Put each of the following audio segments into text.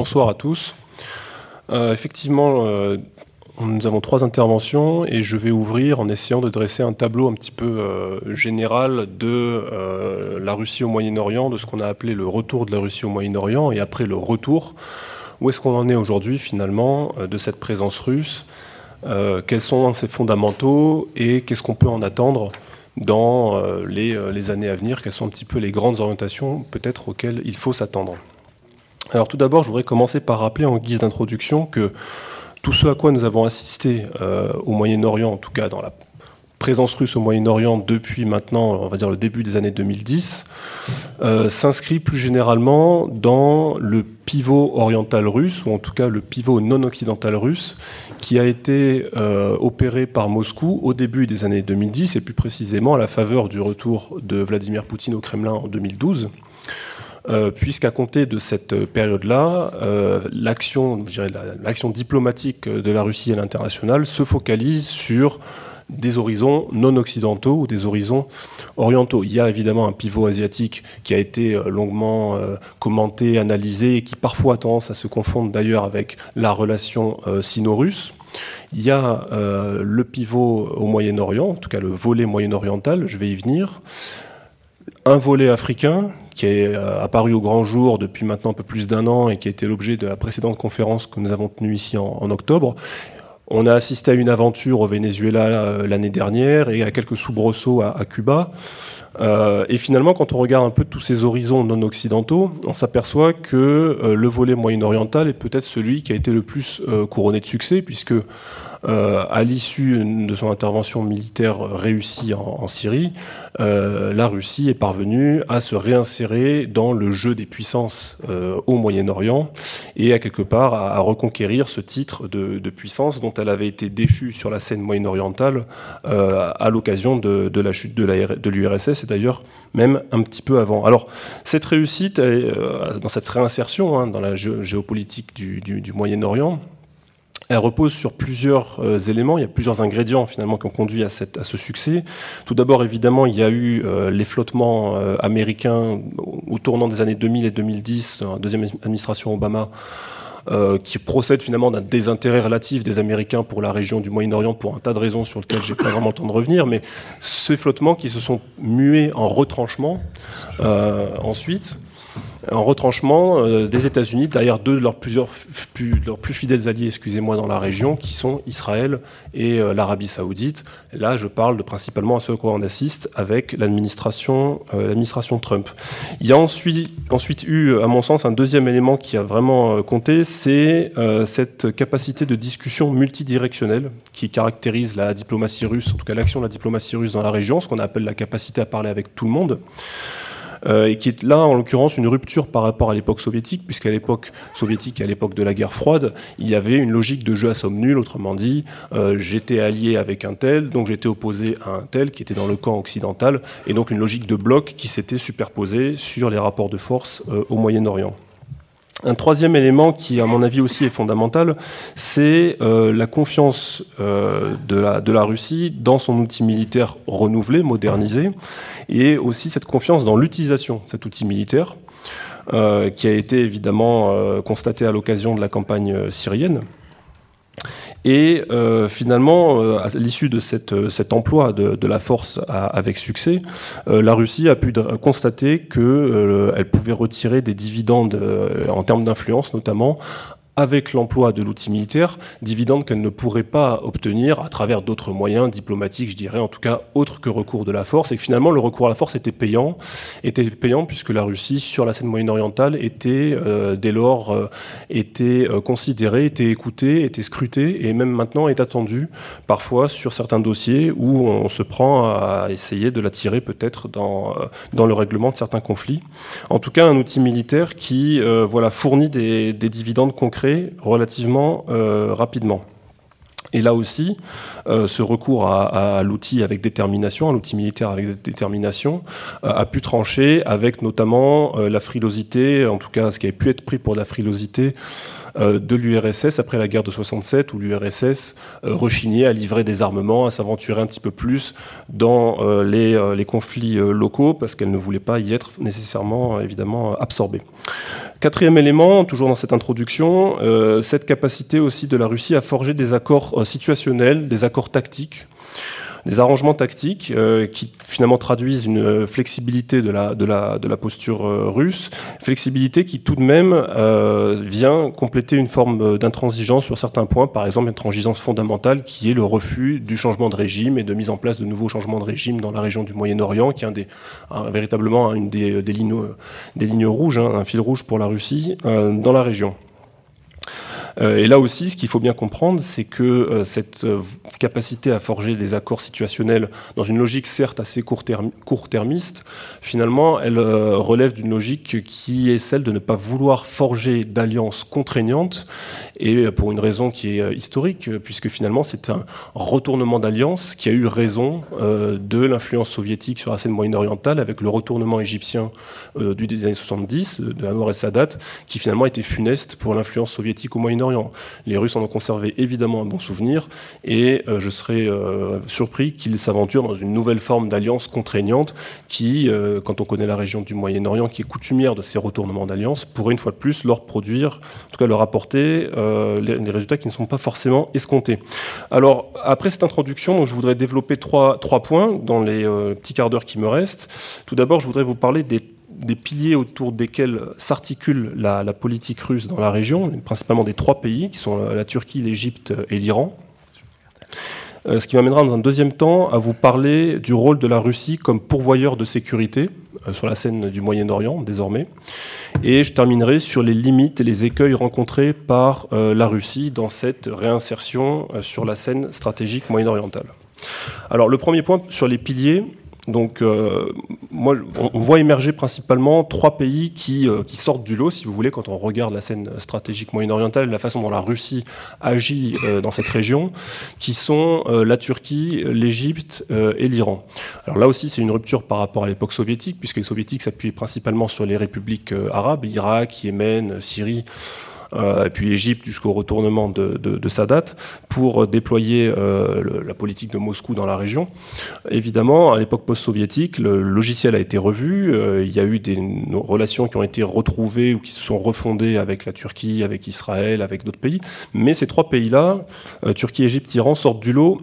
Bonsoir à tous. Euh, effectivement, euh, nous avons trois interventions et je vais ouvrir en essayant de dresser un tableau un petit peu euh, général de la Russie au Moyen-Orient, de ce qu'on a appelé le retour de la Russie au Moyen-Orient et après le retour. Où est-ce qu'on en est aujourd'hui finalement de cette présence russe? Quels sont ses fondamentaux et qu'est-ce qu'on peut en attendre dans les, les années à venir? Quelles sont un petit peu les grandes orientations peut-être auxquelles il faut s'attendre? Alors tout d'abord, je voudrais commencer par rappeler en guise d'introduction que tout ce à quoi nous avons assisté euh, au Moyen-Orient, en tout cas dans la présence russe au Moyen-Orient depuis maintenant, on va dire le début des années 2010, euh, s'inscrit plus généralement dans le pivot oriental russe, ou en tout cas le pivot non occidental russe, qui a été euh, opéré par Moscou au début des années 2010, et plus précisément à la faveur du retour de Vladimir Poutine au Kremlin en 2012. Euh, puisqu'à compter de cette période-là, euh, l'action, l'action diplomatique de la Russie à l'international se focalise sur des horizons non occidentaux ou des horizons orientaux. Il y a évidemment un pivot asiatique qui a été euh, longuement commenté, analysé et qui parfois a tendance à se confondre d'ailleurs avec la relation sino-russe. Il y a le pivot au Moyen-Orient, en tout cas le volet moyen-oriental, je vais y venir. Un volet africain qui est euh, apparu au grand jour depuis maintenant un peu plus d'un an et qui a été l'objet de la précédente conférence que nous avons tenue ici en, octobre. On a assisté à une aventure au Venezuela euh, l'année dernière et à quelques soubresauts à, Cuba. Euh, et finalement, quand on regarde un peu tous ces horizons non occidentaux, on s'aperçoit que le volet moyen-oriental est peut-être celui qui a été le plus couronné de succès, puisque euh, à l'issue de son intervention militaire réussie en, Syrie, euh, la Russie est parvenue à se réinsérer dans le jeu des puissances euh, au Moyen-Orient et à quelque part à, reconquérir ce titre de, puissance dont elle avait été déchue sur la scène moyen-orientale à l'occasion de, la chute de l'URSS et d'ailleurs même un petit peu avant. Alors cette réussite, dans cette réinsertion hein, dans la géopolitique du Moyen-Orient, elle repose sur plusieurs euh, éléments, il y a plusieurs ingrédients finalement qui ont conduit à, ce succès. Tout d'abord, évidemment, il y a eu euh, les flottements euh, américains au, tournant des années 2000 et 2010, dans la deuxième administration Obama, qui procèdent finalement d'un désintérêt relatif des Américains pour la région du Moyen-Orient pour un tas de raisons sur lesquelles j'ai pas vraiment le temps de revenir, mais ces flottements qui se sont mués en retranchement ensuite en retranchement euh, des États-Unis derrière deux de leurs, plusieurs, plus, leurs plus fidèles alliés, excusez-moi, dans la région, qui sont Israël et euh, l'Arabie Saoudite. Là, je parle de, principalement à ce à assiste avec l'administration, euh, l'administration Trump. Il y a ensuite, ensuite eu, à mon sens, un deuxième élément qui a vraiment compté, c'est cette capacité de discussion multidirectionnelle qui caractérise la diplomatie russe, en tout cas l'action de la diplomatie russe dans la région, ce qu'on appelle la capacité à parler avec tout le monde. Euh, et qui est là en l'occurrence une rupture par rapport à l'époque soviétique, puisqu'à l'époque soviétique, à l'époque de la guerre froide, il y avait une logique de jeu à somme nulle, autrement dit, euh, j'étais allié avec un tel, donc j'étais opposé à un tel qui était dans le camp occidental, et donc une logique de bloc qui s'était superposée sur les rapports de force euh, au Moyen-Orient. Un troisième élément qui, à mon avis, aussi est fondamental, c'est euh, la confiance euh, de, la, Russie dans son outil militaire renouvelé, modernisé, et aussi cette confiance dans l'utilisation de cet outil militaire, euh, qui a été évidemment constaté à l'occasion de la campagne syrienne. Et euh, finalement, euh, à l'issue de euh, cet emploi de, de la force avec succès, la Russie a pu constater qu'elle pouvait retirer des dividendes en termes d'influence notamment avec l'emploi de l'outil militaire, dividendes qu'elle ne pourrait pas obtenir à travers d'autres moyens diplomatiques, je dirais, en tout cas autres que recours de la force, et que finalement le recours à la force était payant, était payant puisque la Russie, sur la scène moyenne-orientale, était euh, dès lors euh, était euh, considérée, était écoutée, était scrutée, et même maintenant est attendue parfois sur certains dossiers où on se prend à essayer de l'attirer peut-être dans, dans le règlement de certains conflits. En tout cas, un outil militaire qui voilà, fournit des, des dividendes concrets relativement euh, rapidement. Et là aussi, euh, ce recours à, l'outil avec détermination, à l'outil militaire avec détermination, euh, a pu trancher avec notamment la frilosité, en tout cas ce qui avait pu être pris pour la frilosité de l'URSS après la guerre de 67, où l'URSS rechignait à livrer des armements, à s'aventurer un petit peu plus dans les, les, conflits locaux, parce qu'elle ne voulait pas y être nécessairement, évidemment, absorbée. Quatrième élément, toujours dans cette introduction, cette capacité aussi de la Russie à forger des accords situationnels, des accords tactiques, des arrangements tactiques euh, qui finalement traduisent une euh, flexibilité de la, posture euh, russe, flexibilité qui tout de même vient compléter une forme d'intransigeance sur certains points, par exemple une intransigeance fondamentale qui est le refus du changement de régime et de mise en place de nouveaux changements de régime dans la région du Moyen-Orient, qui est véritablement une des, des, lignes, des lignes rouges, hein, un fil rouge pour la Russie dans la région. Euh, et là aussi, ce qu'il faut bien comprendre, c'est que euh, cette euh, capacité à forger des accords situationnels dans une logique certes assez court-termiste, finalement, elle relève d'une logique qui est celle de ne pas vouloir forger d'alliances contraignantes et pour une raison qui est historique, puisque finalement c'est un retournement d'alliance qui a eu raison de l'influence soviétique sur la scène moyen-orientale avec le retournement égyptien du des années 70 de Anwar el-Sadat, qui finalement était funeste pour l'influence soviétique au Moyen-Orient. Les Russes en ont conservé évidemment un bon souvenir et euh, je serais euh, surpris qu'ils s'aventurent dans une nouvelle forme d'alliance contraignante qui, euh, quand on connaît la région du Moyen-Orient, qui est coutumière de ces retournements d'alliance, pourrait une fois de plus leur produire, en tout cas leur apporter les, résultats qui ne sont pas forcément escomptés. Alors, après cette introduction, je voudrais développer trois, points dans les petits quarts d'heure qui me restent. Tout d'abord, je voudrais vous parler des des piliers autour desquels s'articule la, politique russe dans la région, principalement des trois pays, qui sont la, Turquie, l'Égypte et l'Iran. Euh, ce qui m'amènera dans un deuxième temps à vous parler du rôle de la Russie comme pourvoyeur de sécurité euh, sur la scène du Moyen-Orient désormais. Et je terminerai sur les limites et les écueils rencontrés par euh, la Russie dans cette réinsertion sur la scène stratégique moyen-orientale. Alors le premier point sur les piliers, donc, euh, moi, on, voit émerger principalement trois pays qui, euh, qui, sortent du lot, si vous voulez, quand on regarde la scène stratégique moyen-orientale, la façon dont la Russie agit euh, dans cette région, qui sont la Turquie, l'Égypte et l'Iran. Alors là aussi, c'est une rupture par rapport à l'époque soviétique, puisque les soviétiques s'appuyaient principalement sur les républiques arabes, Irak, Yémen, Syrie. Euh, et puis Égypte jusqu'au retournement de, de, Sadat, pour déployer euh, la politique de Moscou dans la région. Évidemment, à l'époque post-soviétique, le logiciel a été revu. Euh, il y a eu des relations qui ont été retrouvées ou qui se sont refondées avec la Turquie, avec Israël, avec d'autres pays. Mais ces trois pays-là, Turquie, Égypte, Iran, sortent du lot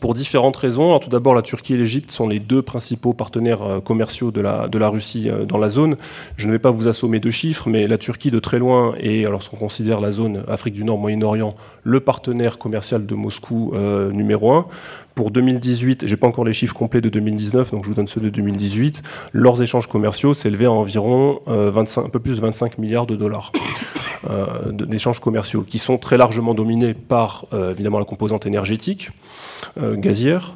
pour différentes raisons. Alors, tout d'abord, la Turquie et l'Égypte sont les deux principaux partenaires euh, commerciaux de la, de la Russie euh, dans la zone. Je ne vais pas vous assommer de chiffres, mais la Turquie de très loin est, lorsqu'on considère la zone Afrique du Nord, Moyen-Orient, le partenaire commercial de Moscou euh, numéro un. Pour 2018, j'ai pas encore les chiffres complets de 2019, donc je vous donne ceux de 2018. Leurs échanges commerciaux s'élevaient à environ 25, un peu plus de 25 milliards de dollars d'échanges commerciaux, qui sont très largement dominés par évidemment la composante énergétique. Euh, gazière.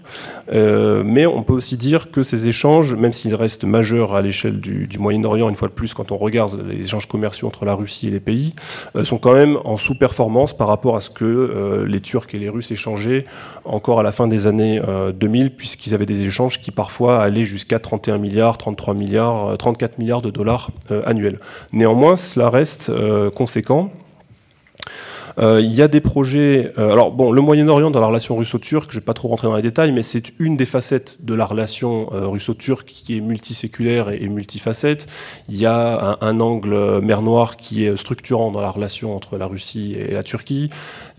Euh, mais on peut aussi dire que ces échanges, même s'ils restent majeurs à l'échelle du, Moyen-Orient, une fois de plus, quand on regarde les échanges commerciaux entre la Russie et les pays, euh, sont quand même en sous-performance par rapport à ce que les Turcs et les Russes échangeaient encore à la fin des années 2000, puisqu'ils avaient des échanges qui parfois allaient jusqu'à 31 milliards, 33 milliards, 34 milliards de dollars annuels. Néanmoins, cela reste conséquent. Euh, il y a des projets. Euh, alors bon, le Moyen-Orient dans la relation russo-turque, je ne vais pas trop rentrer dans les détails, mais c'est une des facettes de la relation euh, russo-turque qui est multiséculaire et, multifacette. Il y a un, angle mer Noire qui est structurant dans la relation entre la Russie et la Turquie,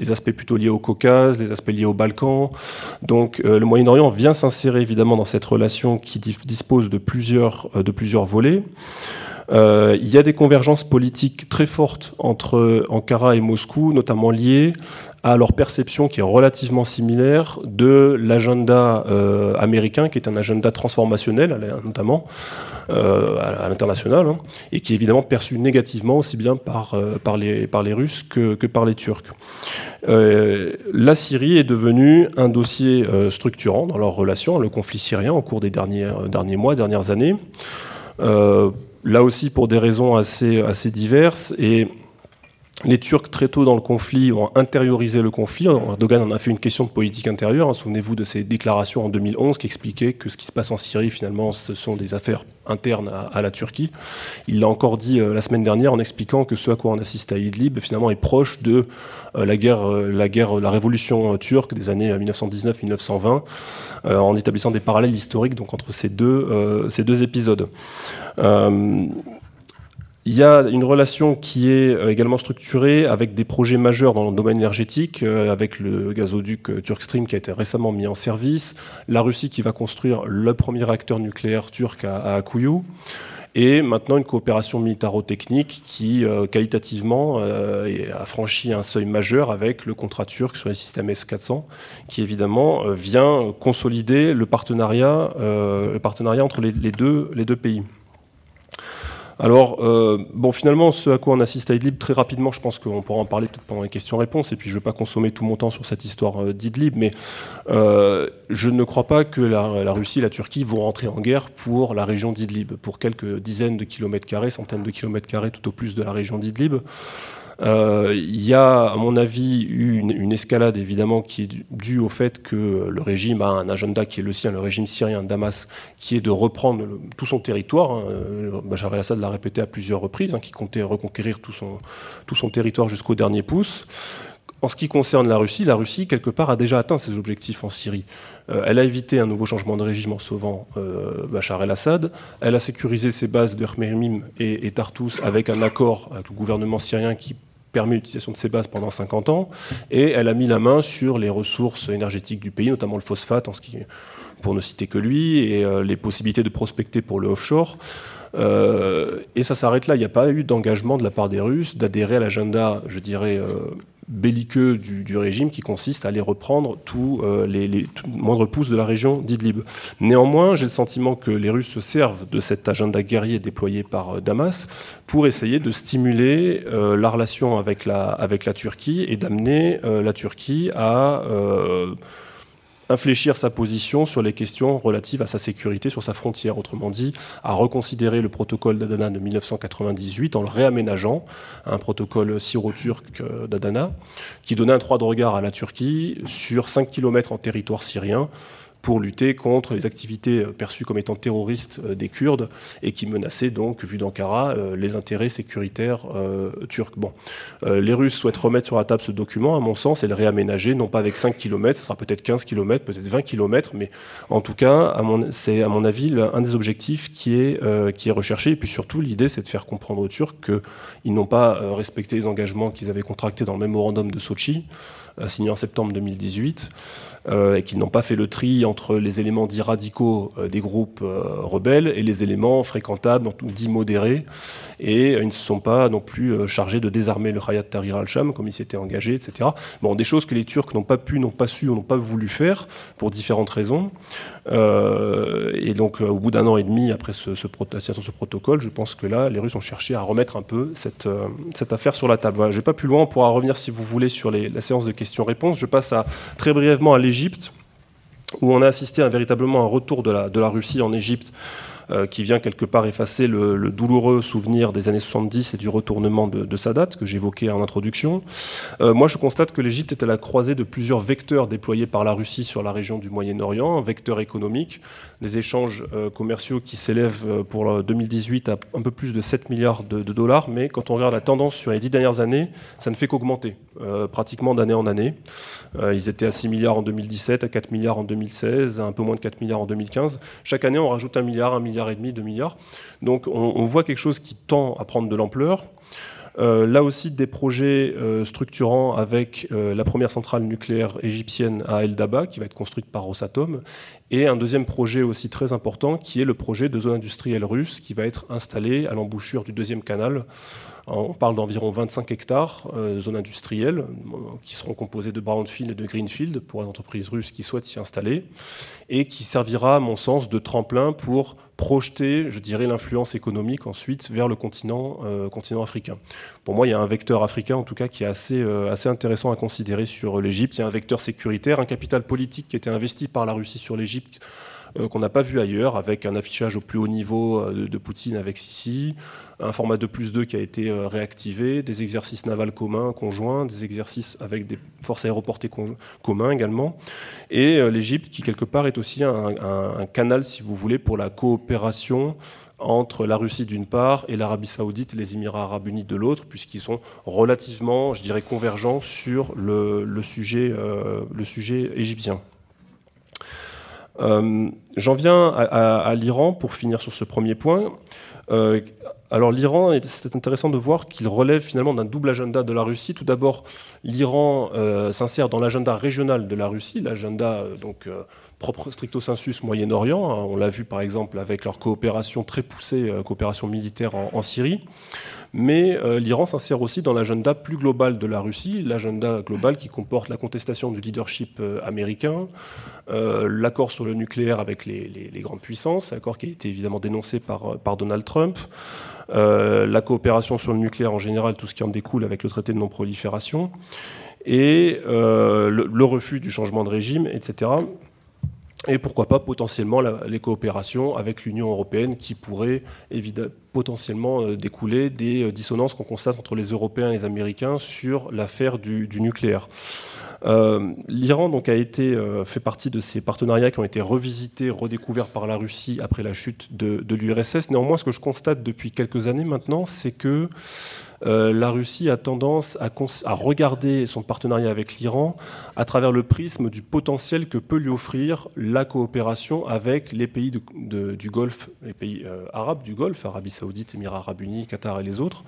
les aspects plutôt liés au Caucase, les aspects liés aux Balkans. Donc le Moyen-Orient vient s'insérer évidemment dans cette relation qui dispose de plusieurs, plusieurs volets. Euh, il y a des convergences politiques très fortes entre Ankara et Moscou, notamment liées à leur perception qui est relativement similaire de l'agenda euh, américain, qui est un agenda transformationnel, notamment euh, à, l'international, hein, et qui est évidemment perçu négativement aussi bien par, par, les, par les Russes que, que par les Turcs. la Syrie est devenue un dossier structurant dans leur relation, le conflit syrien au cours des derniers, derniers mois, dernières années là aussi pour des raisons assez, assez diverses. Et les Turcs, très tôt dans le conflit, ont intériorisé le conflit. Erdogan en a fait une question de politique intérieure. Hein. Souvenez-vous de ses déclarations en 2011 qui expliquaient que ce qui se passe en Syrie, finalement, ce sont des affaires internes à, la Turquie. Il l'a encore dit euh, la semaine dernière en expliquant que ce à quoi on assiste à Idlib, finalement, est proche de euh, la guerre, euh, la guerre, la révolution turque des années 1919-1920, en établissant des parallèles historiques donc entre ces deux, ces deux épisodes. Il y a une relation qui est euh, également structurée avec des projets majeurs dans le domaine énergétique, euh, avec le gazoduc euh, Turkstream qui a été récemment mis en service, la Russie qui va construire le premier réacteur nucléaire turc à, à et maintenant une coopération militaro-technique qui, qualitativement, a franchi un seuil majeur avec le contrat turc sur les systèmes S-400, qui évidemment vient consolider le partenariat, le partenariat entre les deux pays. Alors, euh, bon, finalement, ce à quoi on assiste à Idlib, très rapidement, je pense qu'on pourra en parler peut-être pendant les questions-réponses, et puis je ne vais pas consommer tout mon temps sur cette histoire euh, d'Idlib, mais euh, je ne crois pas que la, Russie la Turquie vont rentrer en guerre pour la région d'Idlib, pour quelques dizaines de kilomètres carrés, centaines de kilomètres carrés tout au plus de la région d'Idlib. Euh, il y a, à mon avis, eu une, escalade évidemment qui est due au fait que le régime a un agenda qui est le sien, le régime syrien Damas, qui est de reprendre tout son territoire. Hein. Bachar el-Assad l'a répété à plusieurs reprises, hein, qui comptait reconquérir tout son, tout son territoire jusqu'au dernier pouce. En ce qui concerne la Russie, la Russie, quelque part, a déjà atteint ses objectifs en Syrie. Euh, elle a évité un nouveau changement de régime en sauvant euh, Bachar el-Assad. Elle a sécurisé ses bases de Khmerimim et, et Tartus avec un accord avec le gouvernement syrien qui permis l'utilisation de ces bases pendant 50 ans, et elle a mis la main sur les ressources énergétiques du pays, notamment le phosphate, pour ne citer que lui, et euh, les possibilités de prospecter pour le offshore. Euh, et ça s'arrête là. Il n'y a pas eu d'engagement de la part des Russes d'adhérer à l'agenda, je dirais, euh, belliqueux du, régime qui consiste à aller reprendre tous euh, les, moindres pousses de la région d'Idlib. Néanmoins, j'ai le sentiment que les Russes se servent de cet agenda guerrier déployé par euh, Damas pour essayer de stimuler euh, la relation avec la, avec la Turquie et d'amener la Turquie à infléchir sa position sur les questions relatives à sa sécurité sur sa frontière. Autrement dit, à reconsidérer le protocole d'Adana de 1998 en le réaménageant, un protocole syro-turc euh, d'Adana, qui donnait un droit de regard à la Turquie sur 5 km en territoire syrien pour lutter contre les activités euh, perçues comme étant terroristes euh, des Kurdes et qui menaçaient donc, vu d'Ankara, euh, les intérêts sécuritaires turcs. Bon, les Russes souhaitent remettre sur la table ce document, à mon sens, et le réaménager, non pas avec 5 km, ce sera peut-être 15 km, peut-être 20 km, mais en tout cas, c'est à mon avis un des objectifs qui est, qui est recherché. Et puis surtout, l'idée, c'est de faire comprendre aux Turcs qu'ils n'ont pas respecté les engagements qu'ils avaient contractés dans le mémorandum de Sochi, signé en septembre 2018. Euh, et qu'ils n'ont pas fait le tri entre les éléments dits radicaux euh, des groupes euh, rebelles et les éléments fréquentables, dits modérés. Et ils ne se sont pas non plus chargés de désarmer le Hayat Tahrir al-Sham comme ils s'étaient engagés, etc. Bon, des choses que les Turcs n'ont pas pu, n'ont pas su, n'ont pas voulu faire pour différentes raisons. et donc, au bout d'un an et demi après ce, ce, ce protocole, je pense que là, les Russes ont cherché à remettre un peu cette, affaire sur la table. Voilà, je vais pas plus loin, on pourra revenir si vous voulez sur la séance de questions-réponses. Je passe très brièvement à l'Égypte, où on a assisté à véritablement un retour de la Russie en Égypte euh, qui vient quelque part effacer le, douloureux souvenir des années 70 et du retournement de, Sadat que j'évoquais en introduction. Euh, moi, je constate que l'Égypte est à la croisée de plusieurs vecteurs déployés par la Russie sur la région du Moyen-Orient, un vecteur économique, des échanges euh, commerciaux qui s'élèvent pour 2018 à un peu plus de 7 milliards de, dollars, mais quand on regarde la tendance sur les dix dernières années, ça ne fait qu'augmenter, pratiquement d'année en année. ils étaient à 6 milliards en 2017, à 4 milliards en 2016, à un peu moins de 4 milliards en 2015. Chaque année, on rajoute un milliard, un milliard et demi, 2 milliards. Donc on, voit quelque chose qui tend à prendre de l'ampleur. Euh, là aussi, des projets euh, structurants avec euh, la première centrale nucléaire égyptienne à El Daba, qui va être construite par Rosatom, et un deuxième projet aussi très important, qui est le projet de zone industrielle russe, qui va être installé à l'embouchure du deuxième canal on parle d'environ 25 hectares de zones industrielles qui seront composées de brownfield et de greenfield pour les entreprises russes qui souhaitent s'y installer et qui servira, à mon sens, de tremplin pour projeter, je dirais, l'influence économique ensuite vers le continent, euh, africain. Pour moi, il y a un vecteur africain, en tout cas, qui est euh, assez intéressant à considérer sur l'Égypte. Il y a un vecteur sécuritaire, un capital politique qui a été investi par la Russie sur l'Égypte euh, qu'on n'a pas vu ailleurs, avec un affichage au plus haut niveau de, Poutine avec Sisi, un format 2 plus 2 qui a été euh, réactivé, des exercices navals communs, conjoints, des exercices avec des forces aéroportées communs également, et euh, l'Égypte qui quelque part est aussi un, canal, si vous voulez, pour la coopération entre la Russie d'une part et l'Arabie saoudite et les Émirats arabes unis de l'autre, puisqu'ils sont relativement, je dirais, convergents sur euh, le sujet égyptien. J'en viens à, l'Iran pour finir sur ce premier point. alors l'Iran, c'est intéressant de voir qu'il relève finalement d'un double agenda de la Russie. Tout d'abord, l'Iran euh, s'insère dans l'agenda régional de la Russie, l'agenda euh, donc euh, propre stricto sensus Moyen-Orient. Hein. On l'a vu par exemple avec leur coopération très poussée, coopération militaire en, Syrie. Mais l'Iran s'insère aussi dans l'agenda plus global de la Russie, l'agenda global qui comporte la contestation du leadership américain, l'accord sur le nucléaire avec les, grandes puissances, accord qui a été évidemment dénoncé par, Donald Trump. Euh, la coopération sur le nucléaire en général, tout ce qui en découle avec le traité de non-prolifération, et euh, le, refus du changement de régime, etc. Et pourquoi pas potentiellement les coopérations avec l'Union européenne qui pourraient potentiellement euh, découler des dissonances qu'on constate entre les Européens et les Américains sur l'affaire du, nucléaire. Euh, L'Iran donc a été euh, fait partie de ces partenariats qui ont été revisités, redécouverts par la Russie après la chute de, l'URSS. Néanmoins, ce que je constate depuis quelques années maintenant, c'est que euh, la Russie a tendance à, regarder son partenariat avec l'Iran à travers le prisme du potentiel que peut lui offrir la coopération avec les pays du Golfe, les pays arabes du Golfe, Arabie Saoudite, Émirats Arabes Unis, Qatar et les autres.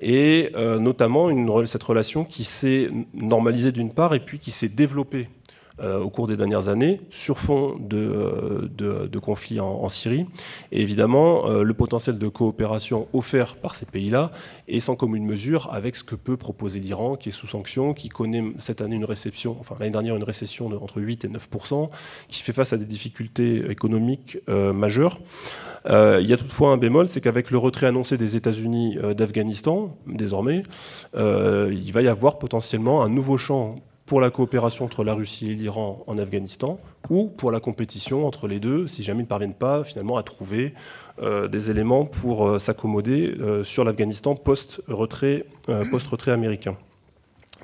Et euh, notamment cette relation qui s'est normalisée d'une part et puis qui s'est développée euh, au cours des dernières années sur fond de, euh, conflits en, Syrie. Et évidemment, le potentiel de coopération offert par ces pays-là est sans commune mesure avec ce que peut proposer l'Iran, qui est sous sanction, qui connaît cette année une réception, enfin l'année dernière une récession de entre 8 et 9% qui fait face à des difficultés économiques majeures. Euh, il y a toutefois un bémol, c'est qu'avec le retrait annoncé des États-Unis euh, d'Afghanistan, désormais, euh, il va y avoir potentiellement un nouveau champ pour la coopération entre la Russie et l'Iran en Afghanistan, ou pour la compétition entre les deux, si jamais ils ne parviennent pas finalement à trouver des éléments pour s'accommoder sur l'Afghanistan post-retrait post américain.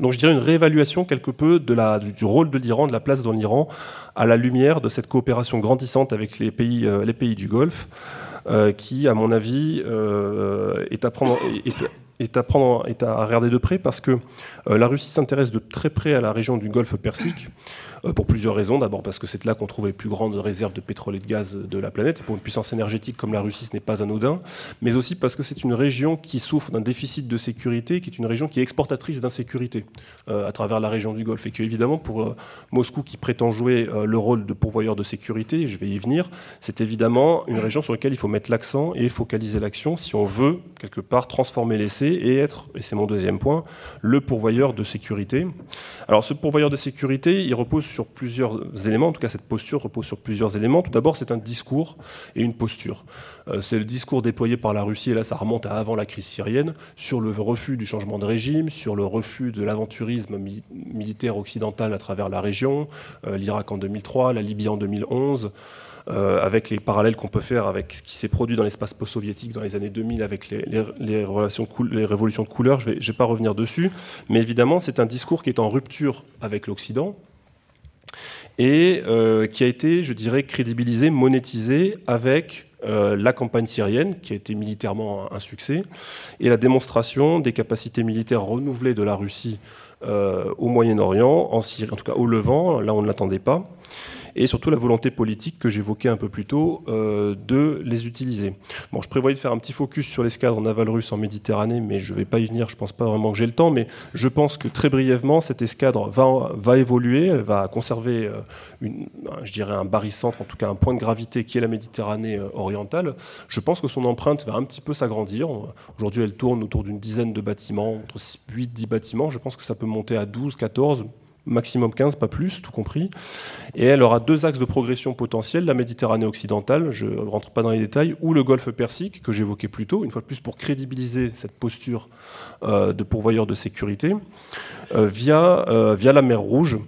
Donc je dirais une réévaluation quelque peu du, rôle de l'Iran, de la place dans l'Iran, à la lumière de cette coopération grandissante avec les pays, euh, les pays du Golfe, euh, qui, à mon avis, euh, est, à prendre, à prendre, est à regarder de près parce que la Russie s'intéresse de très près à la région du Golfe Persique. Euh, pour plusieurs raisons. D'abord parce que c'est là qu'on trouve les plus grandes réserves de pétrole et de gaz de la planète. pour une puissance énergétique comme la Russie, ce n'est pas anodin. Mais aussi parce que c'est une région qui souffre d'un déficit de sécurité, qui est une région qui est exportatrice d'insécurité euh, à travers la région du Golfe. Et que, évidemment, pour euh, Moscou, qui prétend jouer le rôle de pourvoyeur de sécurité, et je vais y venir, c'est évidemment une région sur laquelle il faut mettre l'accent et focaliser l'action si on veut, quelque part, transformer l'essai et être, et c'est mon deuxième point, le pourvoyeur de sécurité. Alors, ce pourvoyeur de sécurité, il repose sur plusieurs éléments, en tout cas cette posture repose sur plusieurs éléments. Tout d'abord, c'est un discours et une posture. Euh, c'est le discours déployé par la Russie, et là ça remonte à avant la crise syrienne, sur le refus du changement de régime, sur le refus de l'aventurisme militaire occidental à travers la région, euh, l'Irak en 2003, la Libye en 2011. Euh, avec les parallèles qu'on peut faire avec ce qui s'est produit dans l'espace post-soviétique dans les années 2000 avec les, relations les révolutions de couleur. Je ne vais, pas revenir dessus. Mais évidemment, c'est un discours qui est en rupture avec l'Occident, et euh, qui a été, je dirais, crédibilisé, monétisé avec euh, la campagne syrienne, qui a été militairement un, succès, et la démonstration des capacités militaires renouvelées de la Russie au Moyen-Orient, en Syrie, en tout cas au Levant, là on ne l'attendait pas et surtout la volonté politique que j'évoquais un peu plus tôt euh, de les utiliser. Bon, je prévoyais de faire un petit focus sur l'escadre naval russe en Méditerranée, mais je ne vais pas y venir, je ne pense pas vraiment que j'ai le temps, mais je pense que très brièvement, cette escadre va, évoluer, elle va conserver, euh, je dirais, un barycentre, en tout cas un point de gravité qui est la Méditerranée euh, orientale. Je pense que son empreinte va un petit peu s'agrandir. Aujourd'hui, elle tourne autour d'une dizaine de bâtiments, entre 8-10 bâtiments. Je pense que ça peut monter à 12, 14, maximum 15, pas plus, tout compris. Et elle aura deux axes de progression potentiels, la Méditerranée occidentale, je ne rentre pas dans les détails, ou le Golfe Persique, que j'évoquais plus tôt, une fois de plus pour crédibiliser cette posture euh, de pourvoyeur de sécurité, euh, euh, via la mer Rouge,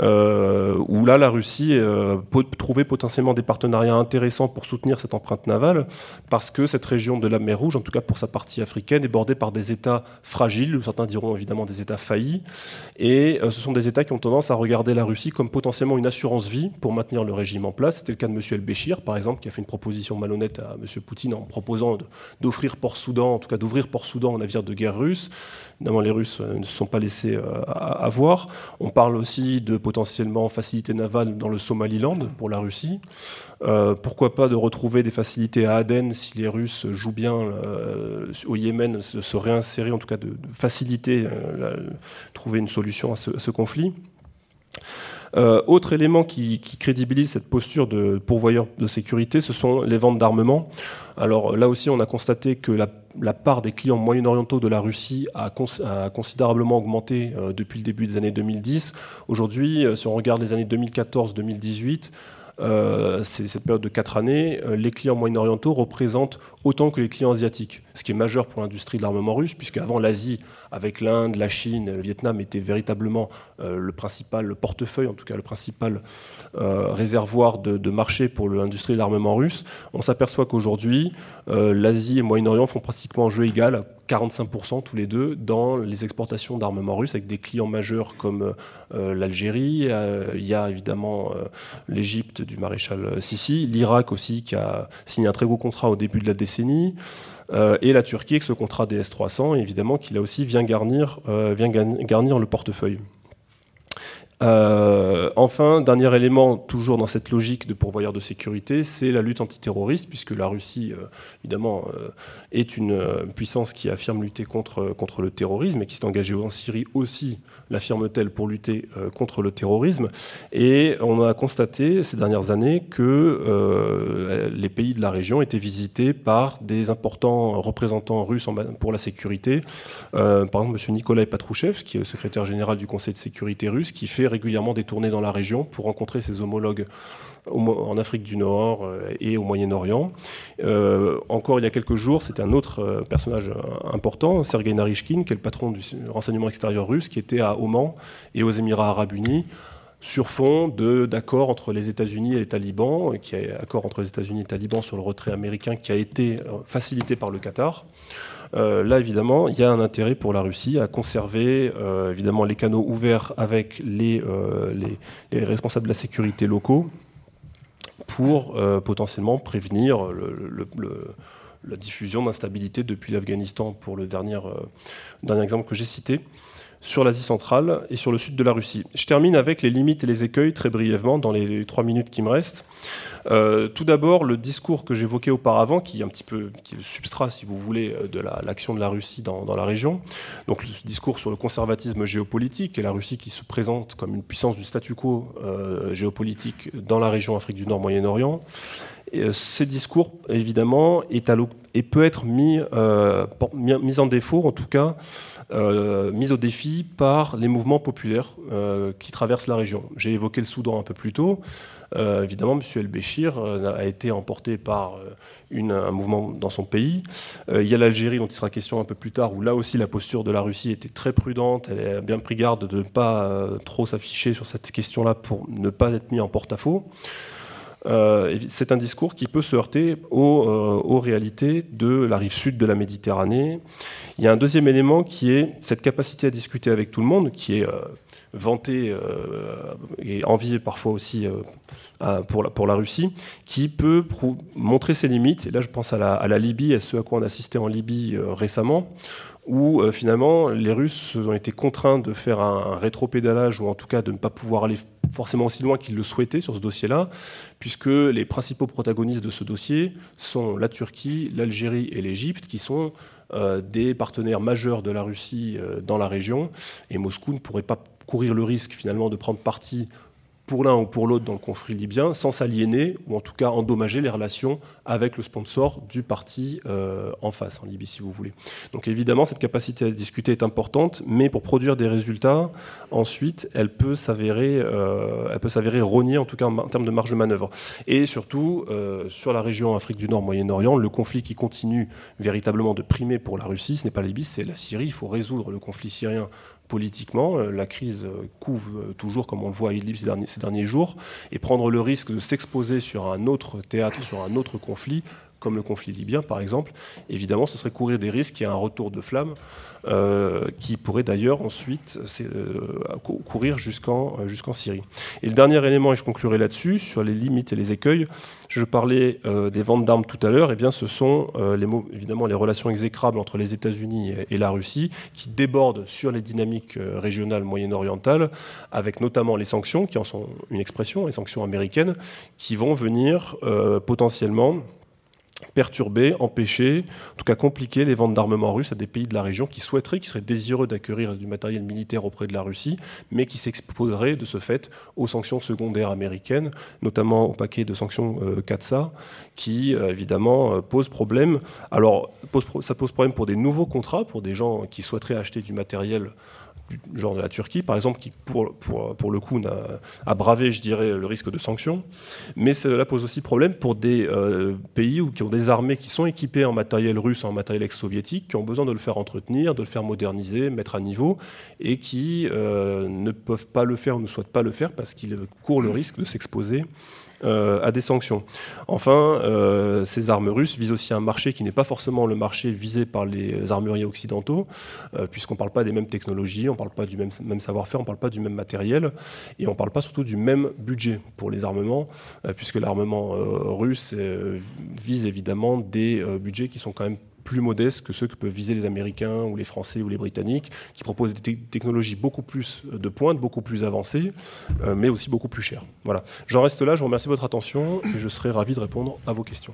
euh, où là, la Russie euh, peut trouver potentiellement des partenariats intéressants pour soutenir cette empreinte navale, parce que cette région de la mer Rouge, en tout cas pour sa partie africaine, est bordée par des États fragiles, certains diront évidemment des États faillis, et euh, ce sont des États qui ont tendance à regarder la Russie comme potentiellement une assurance vie pour maintenir le régime en place. C'était le cas de M. El-Béchir, par exemple, qui a fait une proposition malhonnête à M. Poutine en proposant d'offrir Port-Soudan, en tout cas d'ouvrir Port-Soudan aux navires de guerre russes. Évidemment, les Russes ne se sont pas laissés avoir. On parle aussi de potentiellement facilités navales dans le Somaliland pour la Russie. pourquoi pas de retrouver des facilités à Aden si les Russes jouent bien au Yémen, se, réinsérer, en tout cas de, faciliter, trouver une solution à ce conflit. Euh, autre élément qui, crédibilise cette posture de pourvoyeur de sécurité, ce sont les ventes d'armement. Alors là aussi, on a constaté que la, part des clients moyen-orientaux de la Russie a, considérablement augmenté euh, depuis le début des années 2010. Aujourd'hui, euh, si on regarde les années 2014-2018, euh, cette période de 4 années, les clients moyen-orientaux représentent autant que les clients asiatiques, ce qui est majeur pour l'industrie de l'armement russe, puisque avant l'Asie, avec l'Inde, la Chine, le Vietnam, était véritablement euh, le principal portefeuille, en tout cas le principal euh, réservoir de, marché pour l'industrie de l'armement russe. On s'aperçoit qu'aujourd'hui, euh, l'Asie et le Moyen-Orient font pratiquement un jeu égal, 45% tous les deux, dans les exportations d'armement russe, avec des clients majeurs comme l'Algérie, il y a évidemment l'Égypte du maréchal Sissi, l'Irak aussi qui a signé un très gros contrat au début de la décennie euh, et la Turquie avec ce contrat des S300, évidemment, qui là aussi vient euh, vient garnir le portefeuille. Euh, enfin, dernier élément, toujours dans cette logique de pourvoyeur de sécurité, c'est la lutte antiterroriste, puisque la Russie, euh, évidemment, euh, est une puissance qui affirme lutter contre, contre le terrorisme et qui s'est engagée en Syrie aussi, l'affirme-t-elle, pour lutter contre le terrorisme. Et on a constaté ces dernières années que les pays de la région étaient visités par des importants représentants russes pour la sécurité. par exemple, M. Nikolai Patrouchev, qui est le secrétaire général du Conseil de sécurité russe, qui fait régulièrement des tournées dans la région pour rencontrer ses homologues en Afrique du Nord euh, et au Moyen-Orient. Euh, encore il y a quelques jours, c'était un autre euh, personnage important, Sergei Narishkin, qui est le patron du renseignement extérieur russe, qui était à Oman et aux Émirats arabes unis sur fond d'accords entre les États-Unis et les talibans, qui est accord entre les États-Unis et les talibans sur le retrait américain qui a été facilité par le Qatar. Là, évidemment, il y a un intérêt pour la Russie à conserver évidemment les canaux ouverts avec les, responsables de la sécurité locaux pour potentiellement prévenir la diffusion d'instabilité depuis l'Afghanistan, pour le dernier, dernier exemple que j'ai cité sur l'Asie centrale et sur le sud de la Russie. Je termine avec les limites et les écueils très brièvement dans les trois minutes qui me restent. Euh, tout d'abord, le discours que j'évoquais auparavant, qui est un petit peu qui le substrat, si vous voulez, euh, de l'action de la Russie dans, la région. Donc, le discours sur le conservatisme géopolitique et la Russie qui se présente comme une puissance du statu quo euh, géopolitique dans la région Afrique du Nord, Moyen-Orient. Ce discours, évidemment, est à et peut être mis, mis, en défaut, en tout cas, mis au défi par les mouvements populaires qui traversent la région. J'ai évoqué le Soudan un peu plus tôt. Euh, évidemment, M. El-Béchir euh, a été emporté par euh, un mouvement dans son pays. il y a l'Algérie, dont il sera question un peu plus tard, où là aussi la posture de la Russie était très prudente. Elle a bien pris garde de ne pas trop s'afficher sur cette question-là pour ne pas être mis en porte-à-faux. C'est un discours qui peut se heurter aux, réalités de la rive sud de la Méditerranée. Il y a un deuxième élément qui est cette capacité à discuter avec tout le monde, qui est euh, et envié parfois aussi euh, pour, la, Russie, qui peut montrer ses limites. Et là, je pense à la, à la Libye, à ce à quoi on a assisté en Libye euh, récemment, où finalement les Russes ont été contraints de faire un, rétropédalage, ou en tout cas de ne pas pouvoir aller forcément aussi loin qu'ils le souhaitaient sur ce dossier-là, puisque les principaux protagonistes de ce dossier sont la Turquie, l'Algérie et l'Égypte, qui sont des partenaires majeurs de la Russie dans la région, et Moscou ne pourrait pas courir le risque finalement de prendre parti pour l'un ou pour l'autre dans le conflit libyen, sans s'aliéner ou en tout cas endommager les relations avec le sponsor du parti euh, en face, en Libye si vous voulez. Donc évidemment, cette capacité à discuter est importante, mais pour produire des résultats, ensuite, elle peut s'avérer, euh, elle peut s'avérer rogner en tout cas en, termes de marge de manœuvre. Et surtout, euh, sur la région Afrique du Nord, Moyen-Orient, le conflit qui continue véritablement de primer pour la Russie, ce n'est pas la Libye, c'est la Syrie. Il faut résoudre le conflit syrien politiquement. Euh, la crise euh, couve euh, toujours, comme on le voit à Idlib ces derniers, jours, et prendre le risque de s'exposer sur un autre théâtre, sur un autre conflit, comme le conflit libyen par exemple, évidemment ce serait courir des risques qu'il y ait un retour de flamme euh, qui pourrait d'ailleurs ensuite euh, courir jusqu'en euh, jusqu'en Syrie. Et le dernier élément, et je conclurai là-dessus, sur les limites et les écueils, je parlais des ventes d'armes tout à l'heure, et eh bien ce sont les, évidemment les relations exécrables entre les États-Unis et, la Russie qui débordent sur les dynamiques régionales moyen-orientales, avec notamment les sanctions, qui en sont une expression, les sanctions américaines, qui vont venir potentiellement perturber, empêcher, en tout cas compliquer les ventes d'armement russes à des pays de la région qui souhaiteraient, qui seraient désireux d'acquérir du matériel militaire auprès de la Russie, mais qui s'exposeraient de ce fait aux sanctions secondaires américaines, notamment au paquet de sanctions euh, CATSA, qui euh, évidemment euh, pose problème. Alors, ça pose problème pour des nouveaux contrats, pour des gens qui souhaiteraient acheter du matériel du genre de la Turquie, par exemple, qui pour, pour, pour le coup a, bravé, je dirais, le risque de sanctions. Mais cela pose aussi problème pour des euh, pays qui ont des armées qui sont équipées en matériel russe, en matériel ex-soviétique, qui ont besoin de le faire entretenir, de le faire moderniser, mettre à niveau, et qui euh, ne peuvent pas le faire ou ne souhaitent pas le faire parce qu'ils courent le risque de s'exposer euh, à des sanctions. Enfin, euh, ces armes russes visent aussi un marché qui n'est pas forcément le marché visé par les armuriers occidentaux, euh, puisqu'on ne parle pas des mêmes technologies, on ne parle pas du même, même savoir-faire, on ne parle pas du même matériel, et on ne parle pas surtout du même budget pour les armements, puisque l'armement russe vise évidemment des budgets qui sont quand même plus modestes que ceux que peuvent viser les Américains ou les Français ou les Britanniques, qui proposent des technologies beaucoup plus de pointe, beaucoup plus avancées, euh, mais aussi beaucoup plus chères. Voilà. J'en reste là, je vous remercie de votre attention et je serai ravi de répondre à vos questions.